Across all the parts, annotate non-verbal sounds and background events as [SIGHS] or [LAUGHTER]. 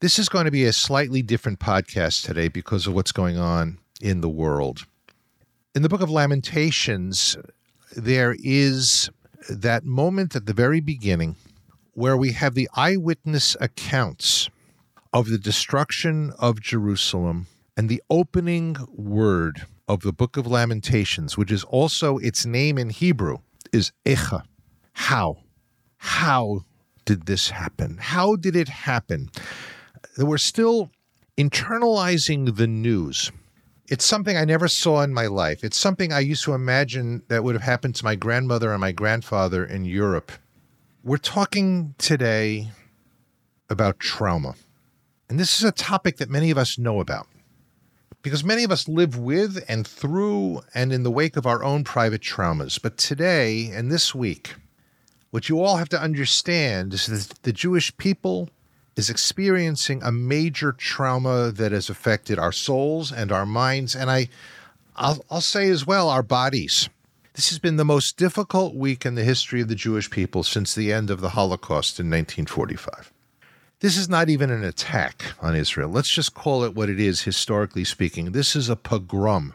This is going to be a slightly different podcast today because of what's going on in the world. In the book of Lamentations, there is that moment at the very beginning where we have the eyewitness accounts of the destruction of Jerusalem and the opening word of the book of Lamentations, which is also its name in Hebrew, is Echa. How? How did this happen? How did it happen? We're still internalizing the news. It's something I never saw in my life. It's something I used to imagine that would have happened to my grandmother and my grandfather in Europe. We're talking today about trauma. And this is a topic that many of us know about because many of us live with and through and in the wake of our own private traumas. But today and this week, what you all have to understand is that the Jewish people is experiencing a major trauma that has affected our souls and our minds, and I, I'll, I'll say as well, our bodies. This has been the most difficult week in the history of the Jewish people since the end of the Holocaust in 1945. This is not even an attack on Israel. Let's just call it what it is, historically speaking. This is a pogrom.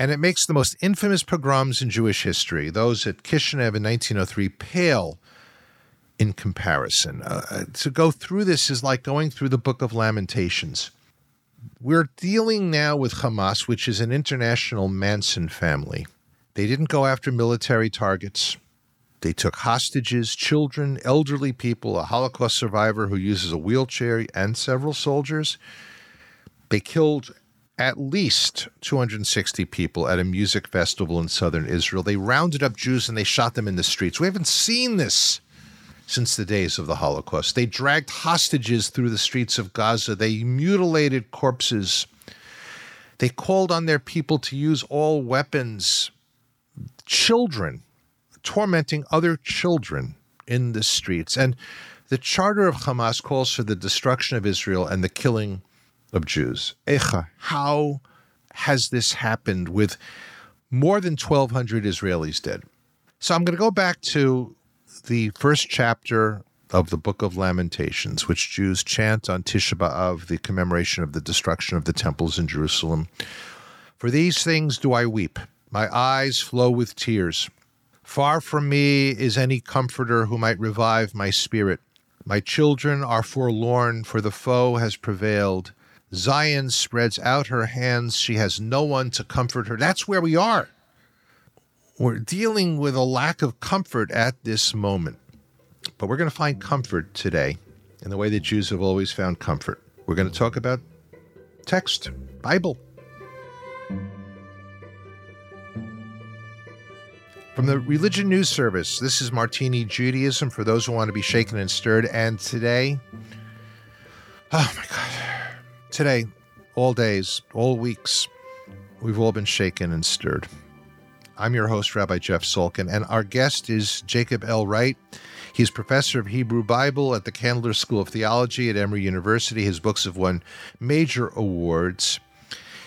And it makes the most infamous pogroms in Jewish history, those at Kishinev in 1903, pale in comparison. Uh, to go through this is like going through the book of Lamentations. We're dealing now with Hamas, which is an international Manson family. They didn't go after military targets. They took hostages, children, elderly people, a Holocaust survivor who uses a wheelchair, and several soldiers. They killed at least 260 people at a music festival in southern Israel. They rounded up Jews and they shot them in the streets. We haven't seen this since the days of the Holocaust. They dragged hostages through the streets of Gaza. They mutilated corpses. They called on their people to use all weapons. Children tormenting other children in the streets. And the charter of Hamas calls for the destruction of Israel and the killing of Jews. Echa, how has this happened with more than 1,200 Israelis dead? So I'm going to go back to the first chapter of the Book of Lamentations, which Jews chant on Tisha B'Av, the commemoration of the destruction of the temples in Jerusalem. For these things do I weep. My eyes flow with tears. Far from me is any comforter who might revive my spirit. My children are forlorn, for the foe has prevailed. Zion spreads out her hands. She has no one to comfort her. That's where we are. We're dealing with a lack of comfort at this moment. But we're going to find comfort today in the way that Jews have always found comfort. We're going to talk about text, Bible. From the Religion News Service, this is Martini Judaism for those who want to be shaken and stirred. And today, oh my God, today, all days, all weeks, we've all been shaken and stirred. I'm your host, Rabbi Jeff Salkin, and our guest is Jacob L. Wright. He's professor of Hebrew Bible at the Candler School of Theology at Emory University. His books have won major awards.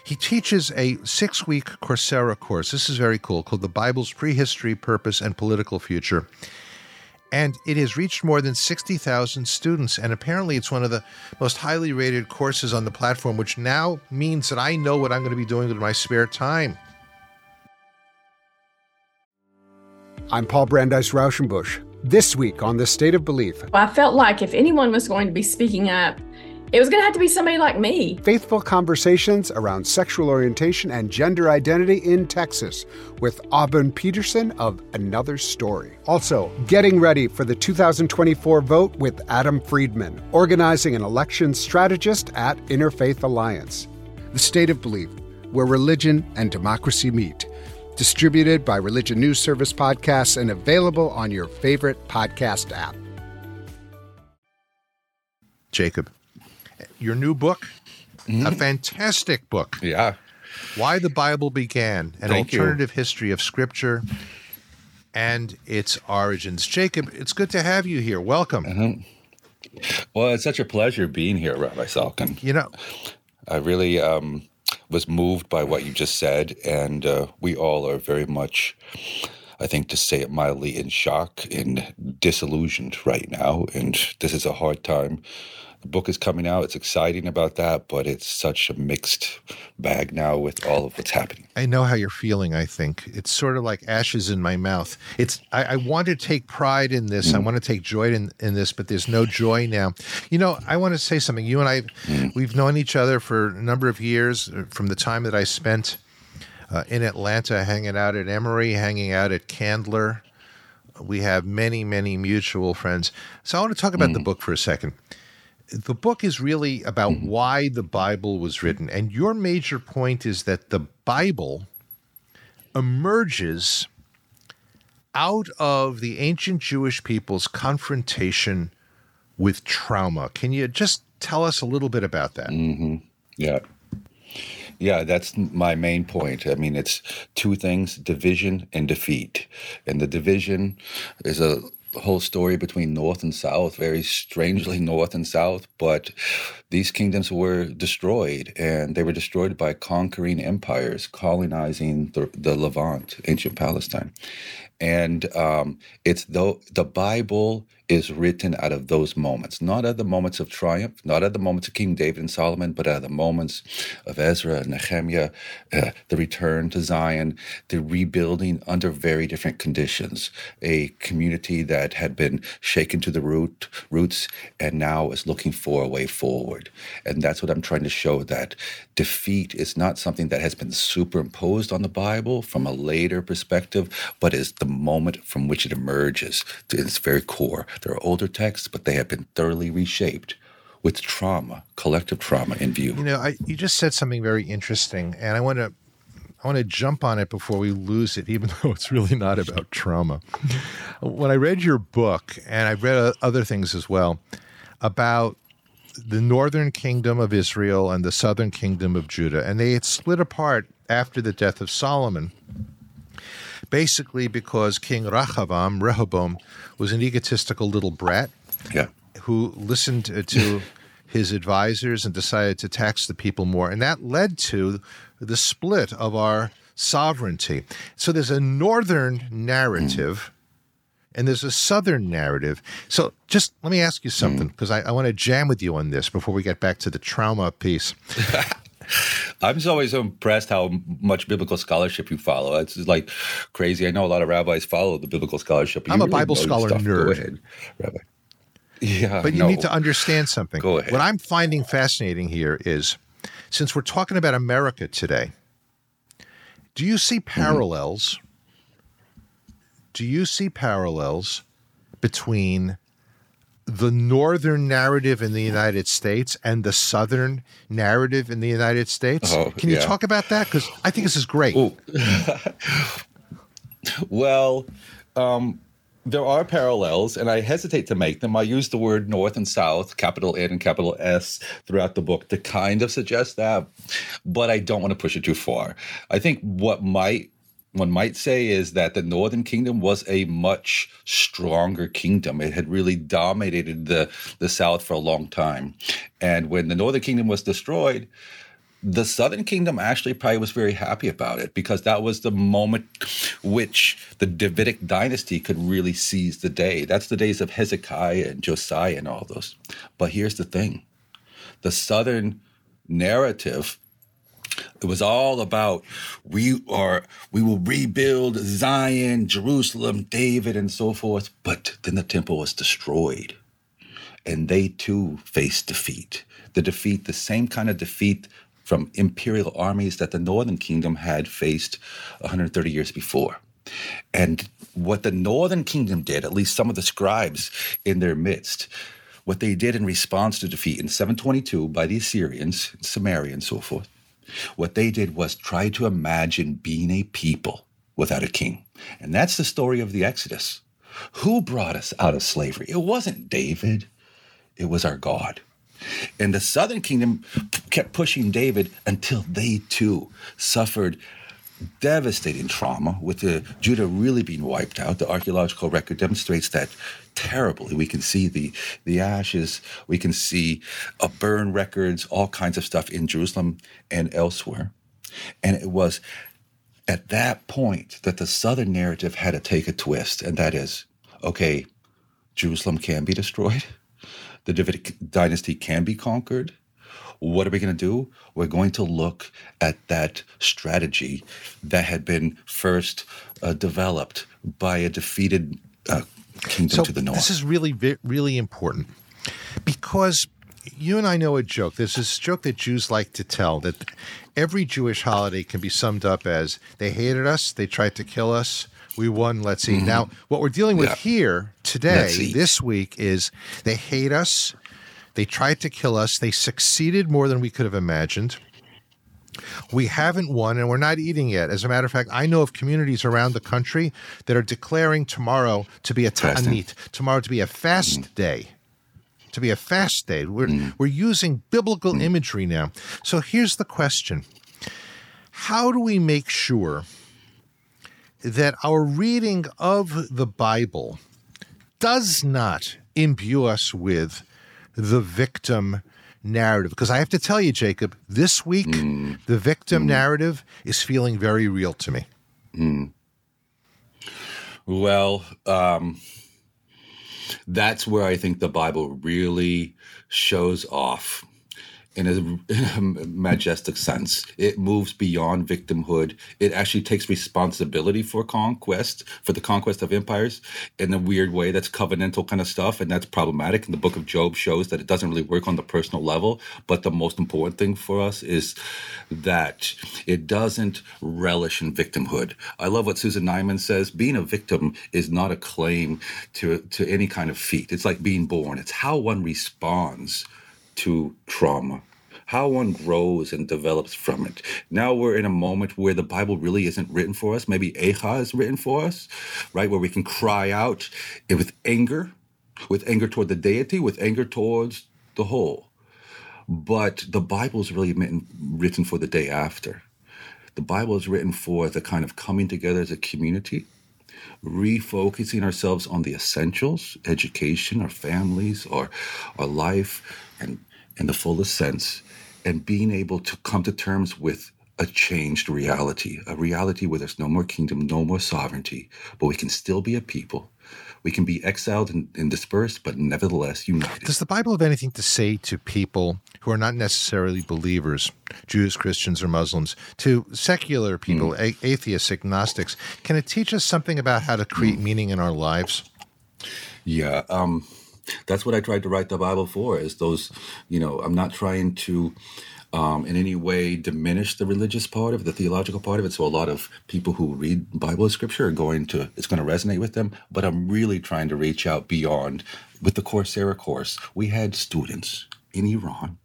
He teaches a six week Coursera course. This is very cool, called The Bible's Prehistory, Purpose, and Political Future. And it has reached more than 60,000 students. And apparently, it's one of the most highly rated courses on the platform, which now means that I know what I'm going to be doing with my spare time. I'm Paul Brandeis Rauschenbusch. This week on The State of Belief. I felt like if anyone was going to be speaking up, it was going to have to be somebody like me. Faithful conversations around sexual orientation and gender identity in Texas with Auburn Peterson of Another Story. Also, getting ready for the 2024 vote with Adam Friedman, organizing an election strategist at Interfaith Alliance. The State of Belief, where religion and democracy meet. Distributed by Religion News Service Podcasts and available on your favorite podcast app. Jacob your new book, mm-hmm. a fantastic book. Yeah. Why the Bible Began, an Thank alternative you. history of Scripture and its origins. Jacob, it's good to have you here. Welcome. Mm-hmm. Well, it's such a pleasure being here, Rabbi Salkin. You know, I really um, was moved by what you just said, and uh, we all are very much, I think, to say it mildly, in shock and disillusioned right now. And this is a hard time the book is coming out. It's exciting about that, but it's such a mixed bag now with all of what's happening. I know how you're feeling. I think it's sort of like ashes in my mouth. It's I, I want to take pride in this. Mm. I want to take joy in, in this, but there's no joy now. You know, I want to say something. You and I, mm. we've known each other for a number of years uh, from the time that I spent uh, in Atlanta, hanging out at Emory, hanging out at Candler. We have many, many mutual friends. So I want to talk about mm. the book for a second the book is really about mm-hmm. why the Bible was written. And your major point is that the Bible emerges out of the ancient Jewish people's confrontation with trauma. Can you just tell us a little bit about that? Mm-hmm. Yeah. Yeah, that's my main point. I mean, it's two things division and defeat. And the division is a whole story between North and South, very strangely [LAUGHS] North and South, but these kingdoms were destroyed, and they were destroyed by conquering empires, colonizing the, the Levant, ancient Palestine. And um, it's the, the Bible is written out of those moments, not at the moments of triumph, not at the moments of King David and Solomon, but at the moments of Ezra and Nehemiah, uh, the return to Zion, the rebuilding under very different conditions. A community that had been shaken to the root roots and now is looking for a way forward. And that's what I'm trying to show that defeat is not something that has been superimposed on the Bible from a later perspective, but is the moment from which it emerges to its very core. There are older texts, but they have been thoroughly reshaped with trauma, collective trauma in view. You know, I, you just said something very interesting, and I want to I want to jump on it before we lose it, even [LAUGHS] though it's really not about trauma. when I read your book, and I've read other things as well about the northern kingdom of Israel and the southern kingdom of Judah, and they had split apart after the death of Solomon basically because King Rehoboam, Rehoboam was an egotistical little brat yeah. who listened to [LAUGHS] his advisors and decided to tax the people more. And that led to the split of our sovereignty. So there's a northern narrative. Mm. And there's a southern narrative. So just let me ask you something, because mm. I, I want to jam with you on this before we get back to the trauma piece. [LAUGHS] I'm just always impressed how much biblical scholarship you follow. It's like crazy. I know a lot of rabbis follow the biblical scholarship. I'm a really Bible scholar nerd. Go ahead, Rabbi. Yeah, but you no. need to understand something. Go ahead. What I'm finding fascinating here is, since we're talking about America today, do you see mm-hmm. parallels? Mm-hmm. Do you see parallels between the northern narrative in the United States and the southern narrative in the United States. Oh, Can you yeah. talk about that? Because I think this is great. [LAUGHS] well, um, there are parallels, and I hesitate to make them. I use the word North and South, capital N and capital S, throughout the book to kind of suggest that, but I don't want to push it too far. I think what might one might say is that the northern kingdom was a much stronger kingdom. It had really dominated the the south for a long time. And when the northern kingdom was destroyed the southern kingdom actually probably was very happy about it because that was the moment which the davidic dynasty could really seize the day. That's the days of hezekiah and josiah and all those. But here's the thing. The southern narrative it was all about we are we will rebuild Zion, Jerusalem, David, and so forth. But then the temple was destroyed. And they too faced defeat. The defeat, the same kind of defeat from imperial armies that the northern kingdom had faced 130 years before. And what the northern kingdom did, at least some of the scribes in their midst, what they did in response to defeat in 722 by the Assyrians, Samaria, and so forth, what they did was try to imagine being a people without a king. And that's the story of the Exodus. Who brought us out of slavery? It wasn't David, it was our God. And the southern kingdom kept pushing David until they too suffered devastating trauma with the Judah really being wiped out. The archaeological record demonstrates that terribly. We can see the the ashes. We can see uh, burn records, all kinds of stuff in Jerusalem and elsewhere. And it was at that point that the southern narrative had to take a twist, and that is, okay, Jerusalem can be destroyed. the Davidic dynasty can be conquered, what are we going to do? We're going to look at that strategy that had been first uh, developed by a defeated uh, kingdom so to the north. This is really, really important because you and I know a joke. There's this joke that Jews like to tell that every Jewish holiday can be summed up as they hated us, they tried to kill us, we won, let's eat. Now, what we're dealing with Yeah. here today, this week, is they hate us, they tried to kill us, they succeeded more than we could have imagined. We haven't won and we're not eating yet. As a matter of fact, I know of communities around the country that are declaring tomorrow to be a ta'anit, tomorrow to be a fast mm. day. To be a fast day. We're, mm. we're using biblical mm. imagery now. So here's the question How do we make sure that our reading of the Bible does not imbue us with the victim narrative. Because I have to tell you, Jacob, this week, hmm. the victim hmm. narrative is feeling very real to me. Hmm. Well, um, that's where I think the Bible really shows off in a, in [LAUGHS] a majestic sense. It moves beyond victimhood. It actually takes responsibility for conquest, for the conquest of empires in a weird way that's covenantal kind of stuff. And that's problematic. And the book of Job shows that it doesn't really work on the personal level. But the most important thing for us is that it doesn't relish in victimhood. I love what Susan Neiman says being a victim is not a claim to, to any kind of feat. It's like being born, it's how one responds to trauma, how one grows and develops from it. Now we're in a moment where the Bible really isn't written for us. Maybe Echa is written for us, right? Where we can cry out with anger, with anger toward the deity, with anger towards the whole. But the Bible is really written for the day after. The Bible is written for the kind of coming together as a community, refocusing ourselves on the essentials, education, our families, our, our life, and in the fullest sense, and being able to come to terms with a changed reality, a reality where there's no more kingdom, no more sovereignty, but we can still be a people. We can be exiled and, and dispersed, but nevertheless united. Does the Bible have anything to say to people who are not necessarily believers, Jews, Christians, or Muslims, to secular people, a- atheists, agnostics? Can it teach us something about how to create meaning in our lives? Yeah, um, that's what I tried to write the Bible for. Is those, you know, I'm not trying to, um, in any way, diminish the religious part of it, the theological part of it. So a lot of people who read Bible Scripture are going to, it's going to resonate with them. But I'm really trying to reach out beyond. With the Coursera course, we had students in Iran.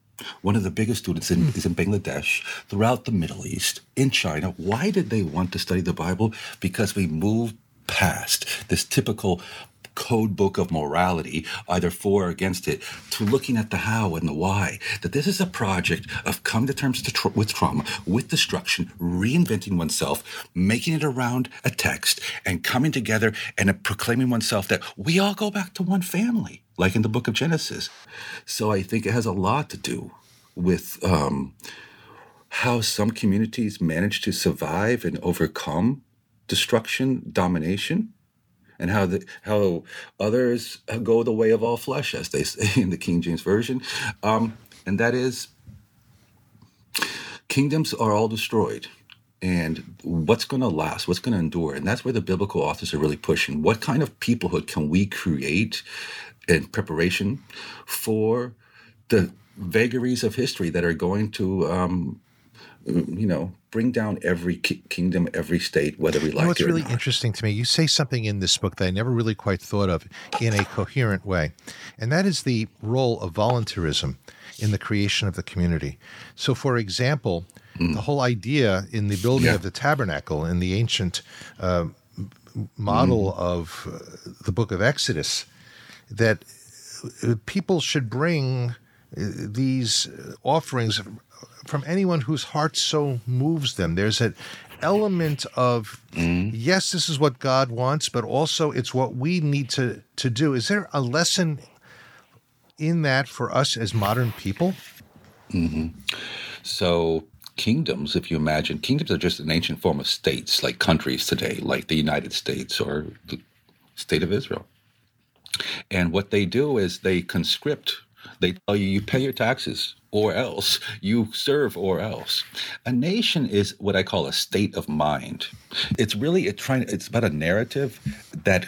One of the biggest students in, is in Bangladesh, throughout the Middle East, in China. Why did they want to study the Bible? Because we moved past this typical code book of morality, either for or against it, to looking at the how and the why. That this is a project of coming to terms to with trauma, with destruction, reinventing oneself, making it around a text, and coming together and proclaiming oneself that we all go back to one family, like in the book of Genesis. So I think it has a lot to do with um, how some communities manage to survive and overcome destruction, domination and how the how others go the way of all flesh, as they say in the King James version, um, and that is kingdoms are all destroyed. And what's going to last? What's going to endure? And that's where the biblical authors are really pushing. What kind of peoplehood can we create in preparation for the vagaries of history that are going to, um, you know, bring down every ki- kingdom, every state, whether we You like know what's it or really not. interesting to me? You say something in this book that I never really quite thought of in a coherent way, and that is the role of voluntarism in the creation of the community. So, for example, the whole idea in the building Yeah. of the tabernacle in the ancient uh, model of uh, the book of Exodus, that uh, people should bring these offerings from anyone whose heart so moves them. There's an element of yes, this is what God wants, but also it's what we need to to do. Is there a lesson in that for us as modern people? Mm-hmm. So kingdoms, if you imagine, kingdoms are just an ancient form of states, like countries today, like the United States or the state of Israel. And what they do is they conscript They tell you you pay your taxes or else you serve or else. A nation is what I call a state of mind. It's really it trying it's about a narrative that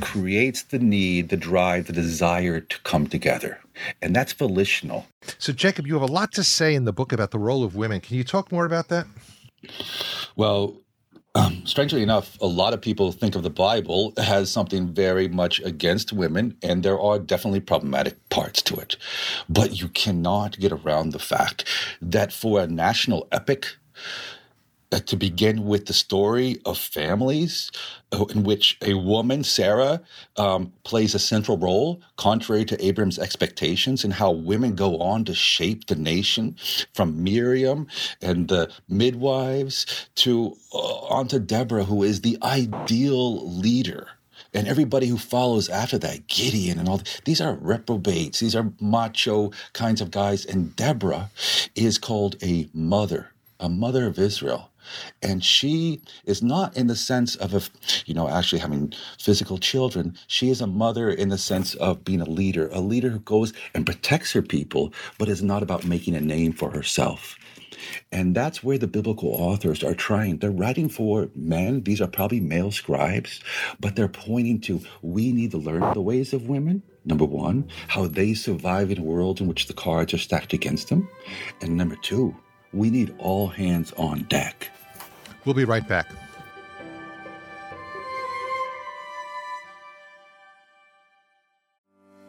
creates the need, the drive, the desire to come together. And that's volitional. So, Jacob, you have a lot to say in the book about the role of women. Can you talk more about that? Well, um, strangely enough, a lot of people think of the Bible as something very much against women, and there are definitely problematic parts to it. But you cannot get around the fact that for a national epic, uh, to begin with the story of families in which a woman, Sarah, um, plays a central role, contrary to Abram's expectations, and how women go on to shape the nation from Miriam and the midwives to uh, onto Deborah, who is the ideal leader and everybody who follows after that, Gideon and all, these are reprobates. These are macho kinds of guys. And Deborah is called a mother, a mother of Israel. And she is not in the sense of, a, you know, actually having physical children. She is a mother in the sense of being a leader, a leader who goes and protects her people, but is not about making a name for herself. And that's where the biblical authors are trying. They're writing for men. These are probably male scribes, but they're pointing to we need to learn the ways of women. Number one, how they survive in a world in which the cards are stacked against them. And number two, we need all hands on deck. We'll be right back.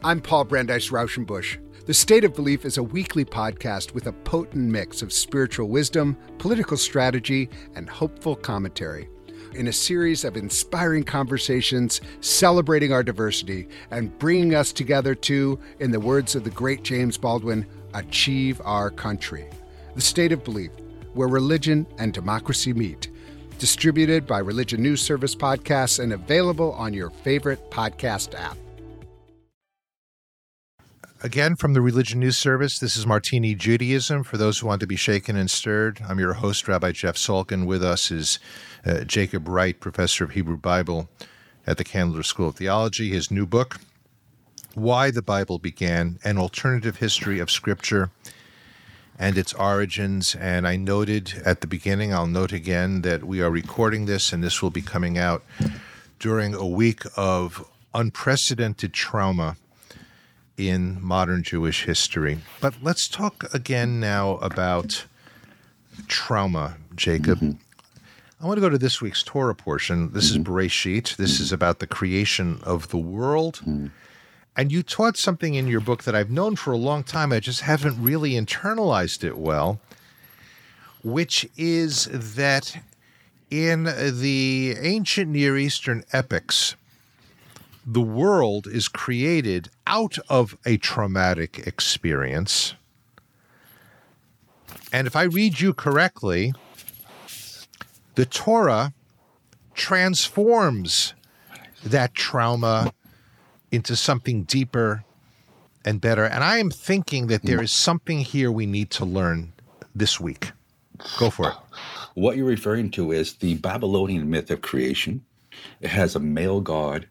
I'm Paul Brandeis Rauschenbusch. The State of Belief is a weekly podcast with a potent mix of spiritual wisdom, political strategy, and hopeful commentary. In a series of inspiring conversations celebrating our diversity and bringing us together to, in the words of the great James Baldwin, achieve our country. The State of Belief, where religion and democracy meet. Distributed by Religion News Service Podcasts and available on your favorite podcast app. Again, from the Religion News Service, this is Martini Judaism. For those who want to be shaken and stirred, I'm your host, Rabbi Jeff Salkin. With us is uh, Jacob Wright, professor of Hebrew Bible at the Candler School of Theology. His new book, Why the Bible Began An Alternative History of Scripture and its origins. And I noted at the beginning, I'll note again that we are recording this, and this will be coming out during a week of unprecedented trauma in modern Jewish history. But let's talk again now about trauma, Jacob. Mm-hmm. I want to go to this week's Torah portion. This mm-hmm. is Bereshit. This mm-hmm. is about the creation of the world. And you taught something in your book that I've known for a long time. I just haven't really internalized it well, which is that in the ancient Near Eastern epics, the world is created out of a traumatic experience. And if I read you correctly, the Torah transforms that trauma into something deeper and better. And I am thinking that there mm. is something here we need to learn this week. Go for it. What you're referring to is the Babylonian myth of creation. It has a male god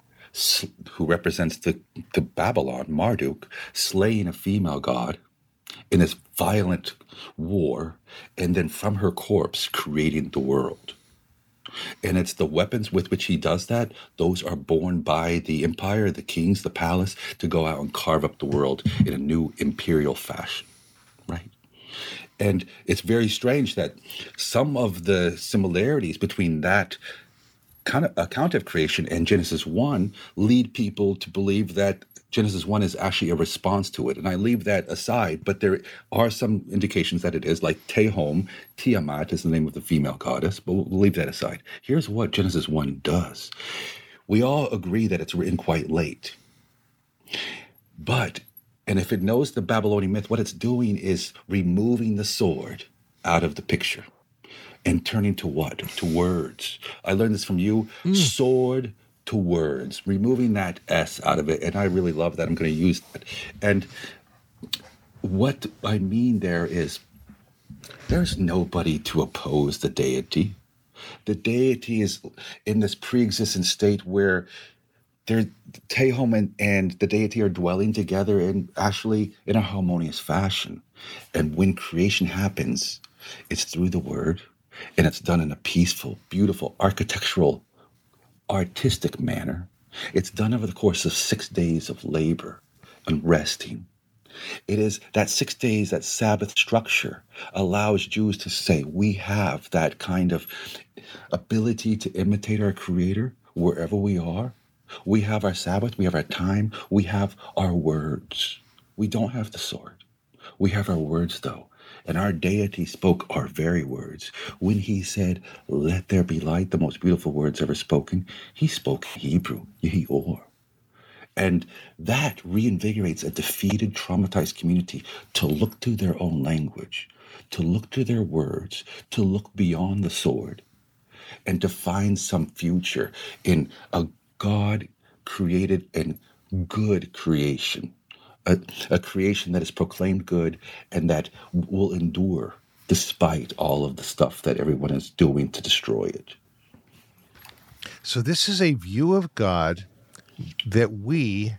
who represents the, the Babylon, Marduk, slaying a female god in this violent war, and then from her corpse creating the world. And it's the weapons with which he does that, those are borne by the empire, the kings, the palace, to go out and carve up the world in a new imperial fashion, right? And it's very strange that some of the similarities between that kind of account of creation and Genesis 1 lead people to believe that Genesis 1 is actually a response to it. And I leave that aside, but there are some indications that it is, like Tehom, Tiamat is the name of the female goddess, but we'll leave that aside. Here's what Genesis 1 does we all agree that it's written quite late. But, and if it knows the Babylonian myth, what it's doing is removing the sword out of the picture and turning to what? To words. I learned this from you. Mm. Sword to words, removing that S out of it. And I really love that. I'm going to use that. And what I mean there is there's nobody to oppose the deity. The deity is in this pre existent state where they're Tehom and, and the deity are dwelling together and actually in a harmonious fashion. And when creation happens, it's through the word and it's done in a peaceful, beautiful, architectural, artistic manner. It's done over the course of six days of labor and resting. It is that six days, that Sabbath structure allows Jews to say, we have that kind of ability to imitate our Creator wherever we are. We have our Sabbath, we have our time, we have our words. We don't have the sword. We have our words, though. And our deity spoke our very words. When he said, Let there be light, the most beautiful words ever spoken, he spoke Hebrew, Yehi Or. And that reinvigorates a defeated, traumatized community to look to their own language, to look to their words, to look beyond the sword, and to find some future in a God created and good creation, a, a creation that is proclaimed good and that will endure despite all of the stuff that everyone is doing to destroy it. So, this is a view of God that we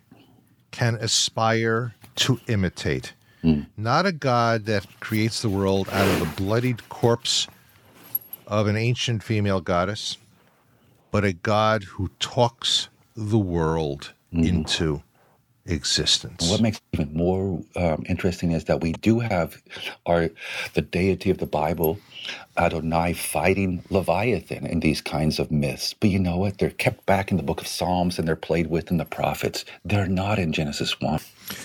can aspire to imitate. Mm. Not a God that creates the world out of the bloodied corpse of an ancient female goddess, but a God who talks the world mm. into existence. What makes it even more um, interesting is that we do have our the deity of the Bible, Adonai, fighting Leviathan in these kinds of myths. But you know what? They're kept back in the book of Psalms and they're played with in the prophets. They're not in Genesis 1.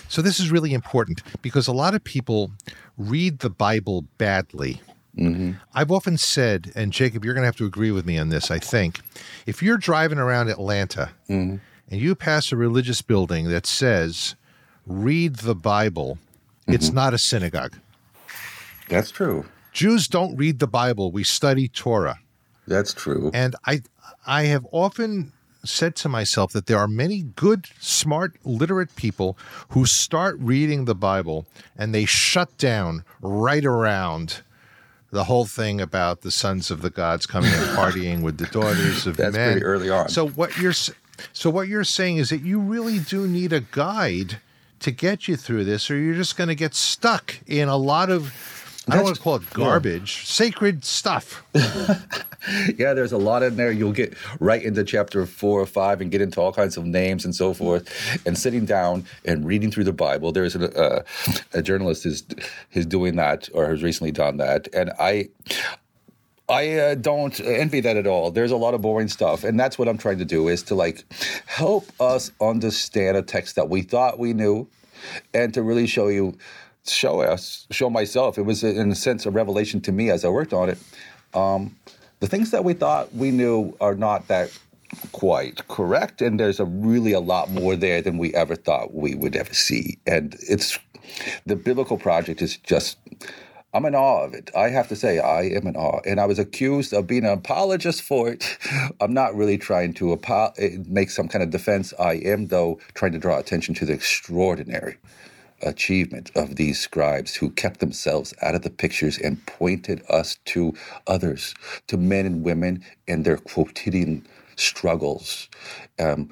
So this is really important because a lot of people read the Bible badly. Mm-hmm. I've often said, and Jacob, you're going to have to agree with me on this, I think. If you're driving around Atlanta mm-hmm and you pass a religious building that says, read the Bible, mm-hmm. it's not a synagogue. That's true. Jews don't read the Bible, we study Torah. That's true. And I I have often said to myself that there are many good, smart, literate people who start reading the Bible and they shut down right around the whole thing about the sons of the gods coming and [LAUGHS] partying with the daughters of That's men. pretty early on. So what you're so what you're saying is that you really do need a guide to get you through this, or you're just going to get stuck in a lot of I don't want to call it garbage, yeah. sacred stuff. [LAUGHS] yeah, there's a lot in there. You'll get right into chapter four or five and get into all kinds of names and so forth. And sitting down and reading through the Bible, there's a, uh, a journalist is is doing that or has recently done that, and I I uh, don't envy that at all. There's a lot of boring stuff, and that's what I'm trying to do is to like help us understand a text that we thought we knew, and to really show you, show us, show myself. It was in a sense a revelation to me as I worked on it. Um, the things that we thought we knew are not that quite correct, and there's a really a lot more there than we ever thought we would ever see. And it's the biblical project is just I'm in awe of it. I have to say, I am in awe. And I was accused of being an apologist for it. [LAUGHS] I'm not really trying to apo- eh, make some kind of defense. I am, though, trying to draw attention to the extraordinary achievement of these scribes who kept themselves out of the pictures and pointed us to others, to men and women and their quotidian struggles. Um,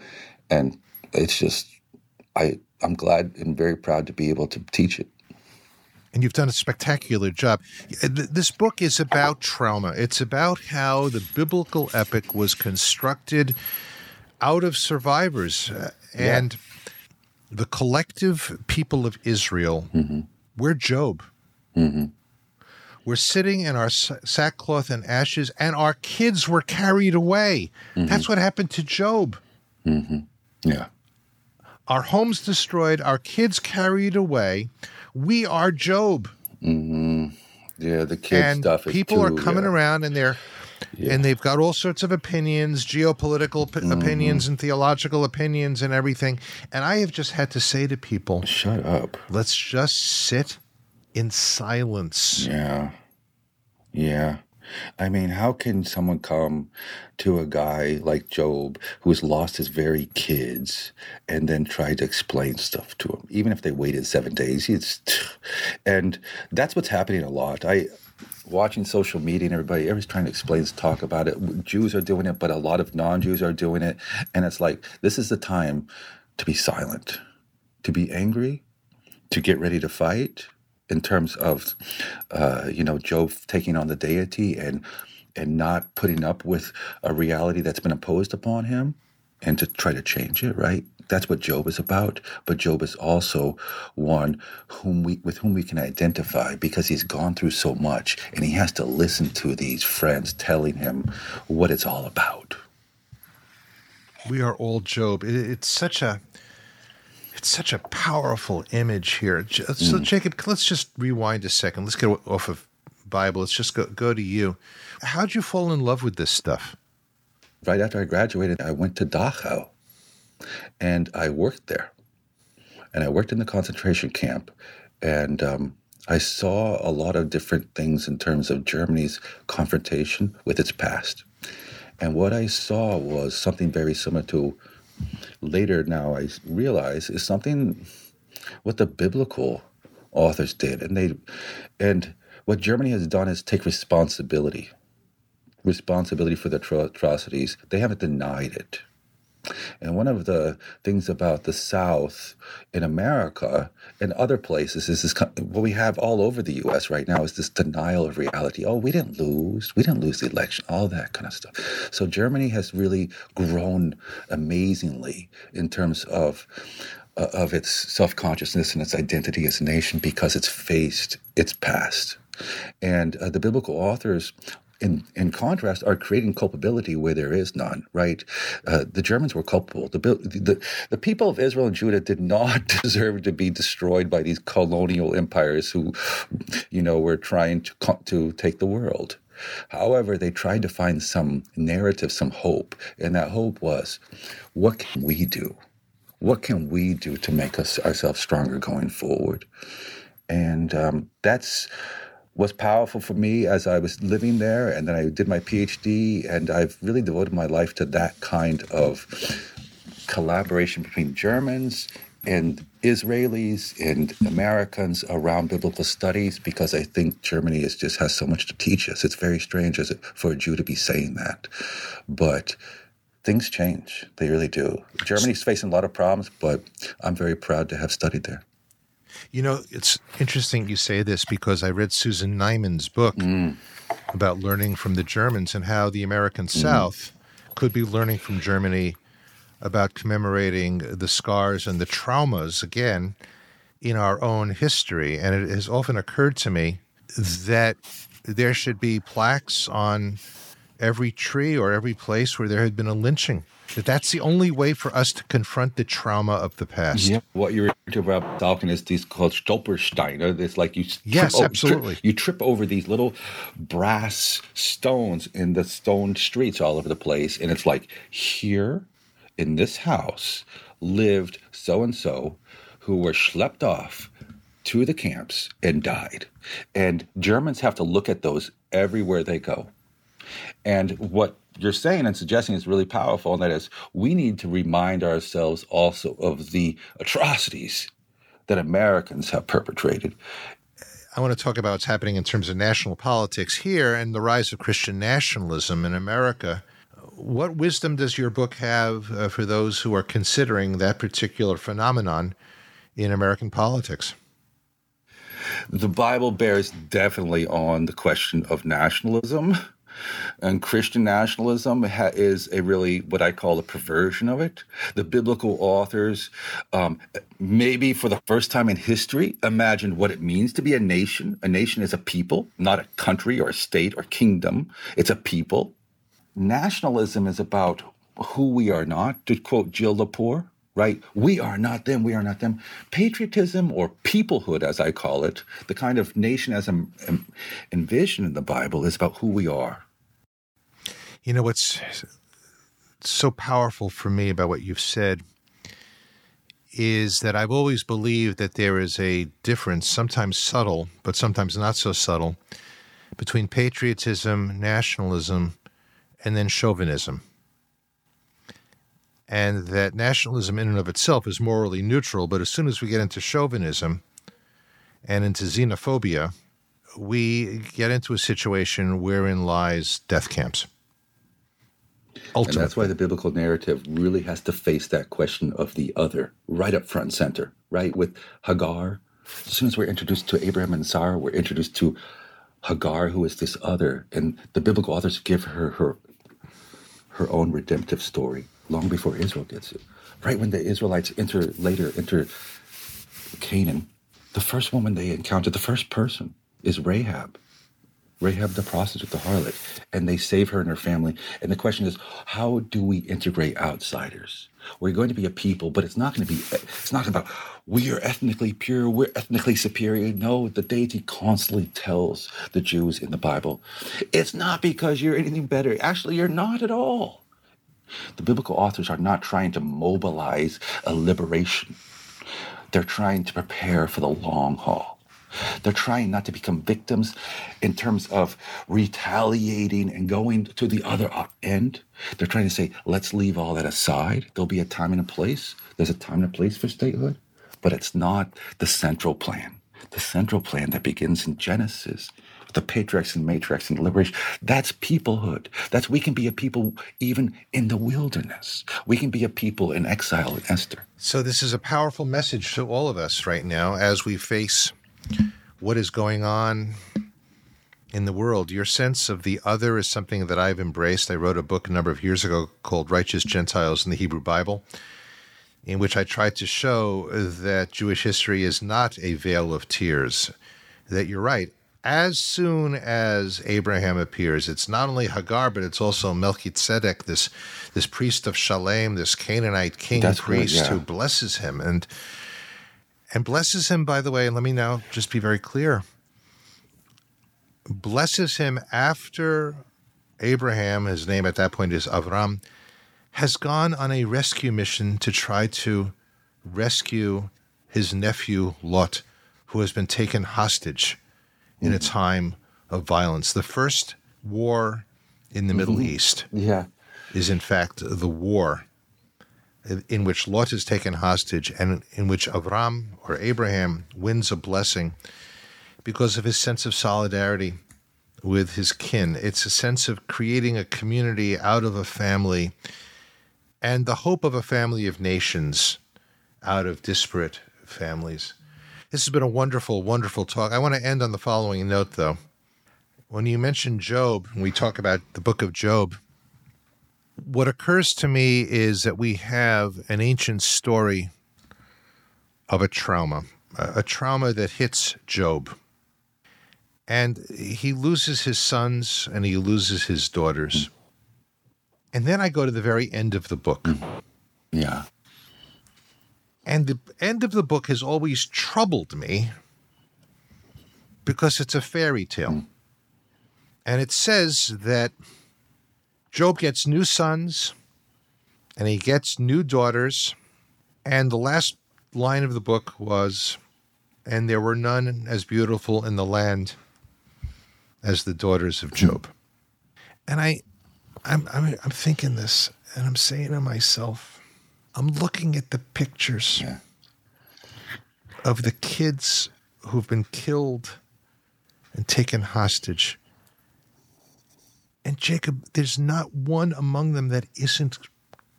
and it's just, I, I'm glad and very proud to be able to teach it and you've done a spectacular job. This book is about trauma. It's about how the biblical epic was constructed out of survivors uh, and yeah. the collective people of Israel. Mm-hmm. We're Job. Mm-hmm. We're sitting in our sackcloth and ashes, and our kids were carried away. Mm-hmm. That's what happened to Job. Mm-hmm. Yeah. Our homes destroyed, our kids carried away we are Job. Mm-hmm. Yeah, the kid and stuff. people too, are coming yeah. around and they're yeah. and they've got all sorts of opinions, geopolitical p- mm-hmm. opinions and theological opinions and everything. And I have just had to say to people, "Shut up. Let's just sit in silence." Yeah. Yeah. I mean, how can someone come to a guy like Job who has lost his very kids and then try to explain stuff to him, even if they waited seven days? It's, [SIGHS] and that's what's happening a lot. I watching social media and everybody, everybody's trying to explain, talk about it. Jews are doing it, but a lot of non-Jews are doing it, and it's like this is the time to be silent, to be angry, to get ready to fight in terms of, uh, you know, Job taking on the deity and and not putting up with a reality that's been imposed upon him, and to try to change it. Right? That's what Job is about. But Job is also one whom we with whom we can identify because he's gone through so much, and he has to listen to these friends telling him what it's all about. We are all Job. It's such a it's such a powerful image here. So, mm. Jacob, let's just rewind a second. Let's get off of Bible. Let's just go, go to you. How'd you fall in love with this stuff? Right after I graduated, I went to Dachau and I worked there. And I worked in the concentration camp. And um, I saw a lot of different things in terms of Germany's confrontation with its past. And what I saw was something very similar to later now I realize is something what the biblical authors did. And they and what Germany has done is take responsibility. Responsibility for the atrocities. They haven't denied it. And one of the things about the South in America and other places is this what we have all over the US right now is this denial of reality. Oh, we didn't lose. We didn't lose the election, all that kind of stuff. So Germany has really grown amazingly in terms of uh, of its self-consciousness and its identity as a nation because it's faced its past. And uh, the biblical authors in, in contrast, are creating culpability where there is none, right? Uh, the Germans were culpable. The, the, the people of Israel and Judah did not [LAUGHS] deserve to be destroyed by these colonial empires who, you know, were trying to, to take the world. However, they tried to find some narrative, some hope. And that hope was what can we do? What can we do to make us ourselves stronger going forward? And um, that's was powerful for me as I was living there. And then I did my PhD, and I've really devoted my life to that kind of collaboration between Germans and Israelis and Americans around biblical studies because I think Germany is just has so much to teach us. It's very strange as for a Jew to be saying that, but things change. They really do. Germany's facing a lot of problems, but I'm very proud to have studied there. You know, it's interesting you say this because I read Susan Neiman's book mm. about learning from the Germans and how the American mm. South could be learning from Germany about commemorating the scars and the traumas again in our own history. And it has often occurred to me that there should be plaques on every tree or every place where there had been a lynching that that's the only way for us to confront the trauma of the past. Yeah. What you're talking about talking is these called Stolpersteine. It's like you yes, trip, absolutely. Trip, you trip over these little brass stones in the stone streets all over the place, and it's like here in this house lived so and so who were schlepped off to the camps and died. And Germans have to look at those everywhere they go. And what you're saying and suggesting is really powerful, and that is we need to remind ourselves also of the atrocities that Americans have perpetrated. I want to talk about what's happening in terms of national politics here and the rise of Christian nationalism in America. What wisdom does your book have uh, for those who are considering that particular phenomenon in American politics? The Bible bears definitely on the question of nationalism and Christian nationalism ha- is a really what I call a perversion of it. The biblical authors, um, maybe for the first time in history, imagined what it means to be a nation. A nation is a people, not a country or a state or kingdom. It's a people. Nationalism is about who we are not, to quote Jill Lepore right? We are not them, we are not them. Patriotism or peoplehood, as I call it, the kind of nation as envisioned in the Bible, is about who we are. You know what's so powerful for me about what you've said is that I've always believed that there is a difference, sometimes subtle, but sometimes not so subtle, between patriotism, nationalism, and then chauvinism. And that nationalism, in and of itself, is morally neutral, but as soon as we get into chauvinism and into xenophobia, we get into a situation wherein lies death camps. Ultimately. And that's why the biblical narrative really has to face that question of the other right up front and center, right? With Hagar, as soon as we're introduced to Abraham and Sarah, we're introduced to Hagar, who is this other, and the biblical authors give her her her own redemptive story long before Israel gets it. Right when the Israelites enter later enter Canaan, the first woman they encounter, the first person, is Rahab. Rahab the prostitute, the harlot, and they save her and her family. And the question is, how do we integrate outsiders? We're going to be a people, but it's not going to be, it's not about we are ethnically pure, we're ethnically superior. No, the deity constantly tells the Jews in the Bible, it's not because you're anything better. Actually, you're not at all. The biblical authors are not trying to mobilize a liberation, they're trying to prepare for the long haul. They're trying not to become victims in terms of retaliating and going to the other end. They're trying to say, let's leave all that aside. There'll be a time and a place. There's a time and a place for statehood, but it's not the central plan. The central plan that begins in Genesis the patriarchs and matriarchs and liberation. That's peoplehood. That's we can be a people even in the wilderness. We can be a people in exile in Esther. So this is a powerful message to all of us right now as we face what is going on in the world. Your sense of the other is something that I've embraced. I wrote a book a number of years ago called Righteous Gentiles in the Hebrew Bible, in which I tried to show that Jewish history is not a vale of tears. That you're right. As soon as Abraham appears, it's not only Hagar, but it's also Melchizedek, this this priest of Shalem, this Canaanite king That's priest yeah. who blesses him. And and blesses him, by the way, and let me now just be very clear blesses him after Abraham, his name at that point is Avram, has gone on a rescue mission to try to rescue his nephew Lot, who has been taken hostage in a time of violence. The first war in the mm-hmm. Middle East yeah. is, in fact, the war in which Lot is taken hostage and in which Avram or Abraham wins a blessing because of his sense of solidarity with his kin. It's a sense of creating a community out of a family and the hope of a family of nations out of disparate families. This has been a wonderful, wonderful talk. I want to end on the following note, though. When you mention Job, we talk about the book of Job, what occurs to me is that we have an ancient story of a trauma, a trauma that hits Job. And he loses his sons and he loses his daughters. And then I go to the very end of the book. Yeah. And the end of the book has always troubled me because it's a fairy tale. Mm. And it says that Job gets new sons and he gets new daughters. And the last line of the book was, and there were none as beautiful in the land as the daughters of Job. And I, I'm, I'm, I'm thinking this, and I'm saying to myself, I'm looking at the pictures yeah. of the kids who've been killed and taken hostage and Jacob, there's not one among them that isn't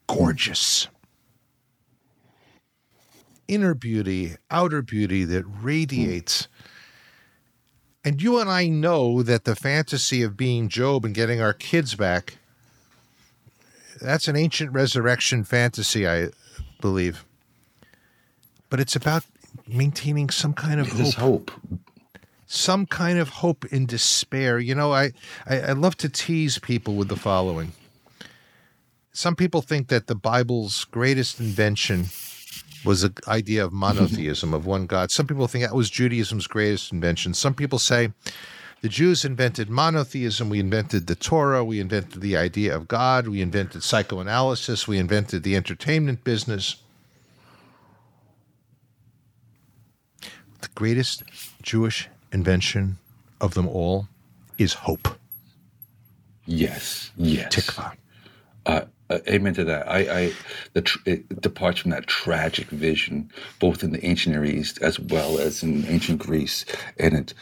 gorgeous. Inner beauty, outer beauty that radiates. And you and I know that the fantasy of being Job and getting our kids back, that's an ancient resurrection fantasy, I believe. But it's about maintaining some kind of hope. hope some kind of hope in despair. You know, I, I, I love to tease people with the following. Some people think that the Bible's greatest invention was the idea of monotheism, of one God. Some people think that was Judaism's greatest invention. Some people say the Jews invented monotheism, we invented the Torah, we invented the idea of God, we invented psychoanalysis, we invented the entertainment business. The greatest Jewish invention of them all is hope. Yes, yes. Tikva. Uh, uh, amen to that. I, I the tr- it departs from that tragic vision, both in the ancient Near East as well as in ancient Greece, and it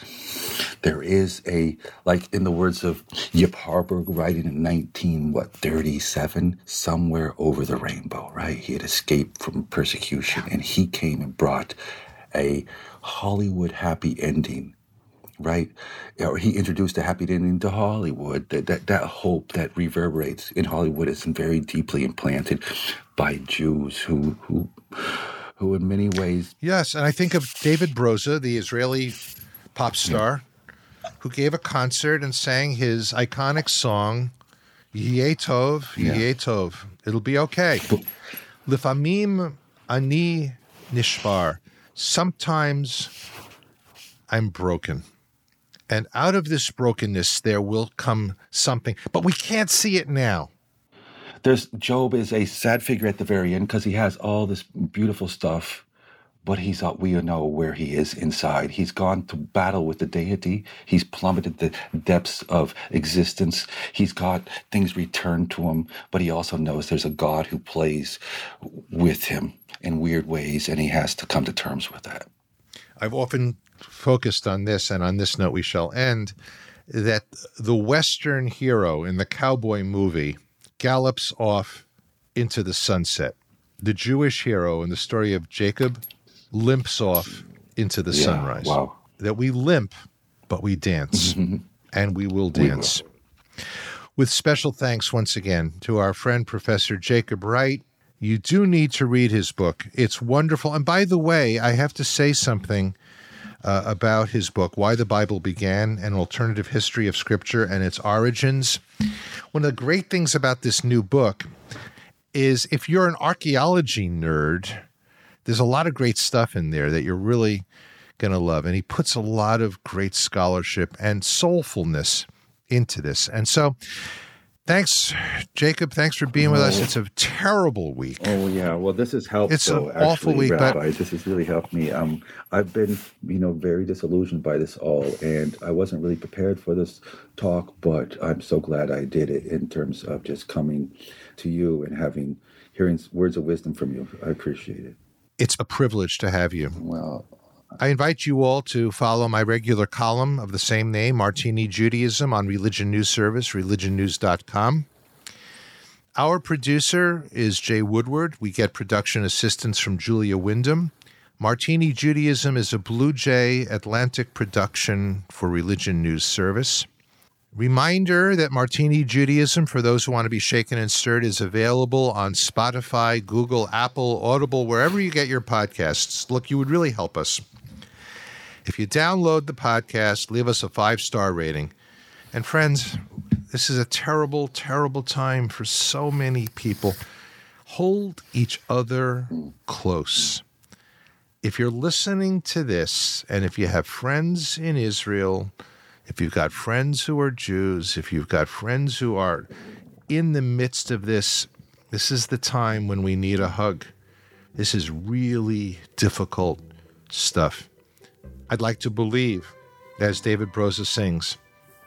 there is a like in the words of Yip Harburg, writing in nineteen what thirty seven, somewhere over the rainbow. Right, he had escaped from persecution, and he came and brought a Hollywood happy ending right? Or he introduced a happy ending to Hollywood. That, that that hope that reverberates in Hollywood is very deeply implanted by Jews who who who in many ways Yes, and I think of David Broza, the Israeli pop star, who gave a concert and sang his iconic song, Yeh Tov, Yeah. It'll be okay. Lifamim ani nishbar. Sometimes I'm broken. And out of this brokenness, there will come something, but we can't see it now. there's Job is a sad figure at the very end because he has all this beautiful stuff, but he's uh, we know where he is inside. He's gone to battle with the deity. He's plummeted the depths of existence. He's got things returned to him, but he also knows there's a God who plays with him in weird ways, and he has to come to terms with that. I've often focused on this, and on this note we shall end, that the Western hero in the cowboy movie gallops off into the sunset. The Jewish hero in the story of Jacob limps off into the Yeah, sunrise. wow. That we limp, but we dance, [LAUGHS] and we will dance. With special thanks once again to our friend Professor Jacob Wright. You do need to read his book. It's wonderful. And by the way, I have to say something uh, about his book, Why the Bible Began An Alternative History of Scripture and Its Origins. One of the great things about this new book is if you're an archaeology nerd, there's a lot of great stuff in there that you're really going to love. And he puts a lot of great scholarship and soulfulness into this. And so, thanks, Jacob. Thanks for being with us. It's a terrible week. Oh yeah, well this has helped. It's an though, awful actually, week, but- this has really helped me. Um, I've been, you know, very disillusioned by this all, and I wasn't really prepared for this talk, but I'm so glad I did it in terms of just coming to you and having hearing words of wisdom from you. I appreciate it. It's a privilege to have you. Well, I invite you all to follow my regular column of the same name, Martini Judaism, on Religion News Service, religionnews.com. Our producer is Jay Woodward. We get production assistance from Julia Wyndham. Martini Judaism is a Blue Jay Atlantic production for Religion News Service. Reminder that Martini Judaism, for those who want to be shaken and stirred, is available on Spotify, Google, Apple, Audible, wherever you get your podcasts. Look, you would really help us. If you download the podcast, leave us a five star rating. And friends, this is a terrible, terrible time for so many people. Hold each other close. If you're listening to this, and if you have friends in Israel, if you've got friends who are Jews, if you've got friends who are in the midst of this, this is the time when we need a hug. This is really difficult stuff. I'd like to believe, as David Broza sings,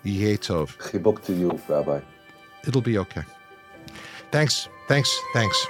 Yeh Tov. chibuk to you, Rabbi. It'll be okay. Thanks, thanks, thanks.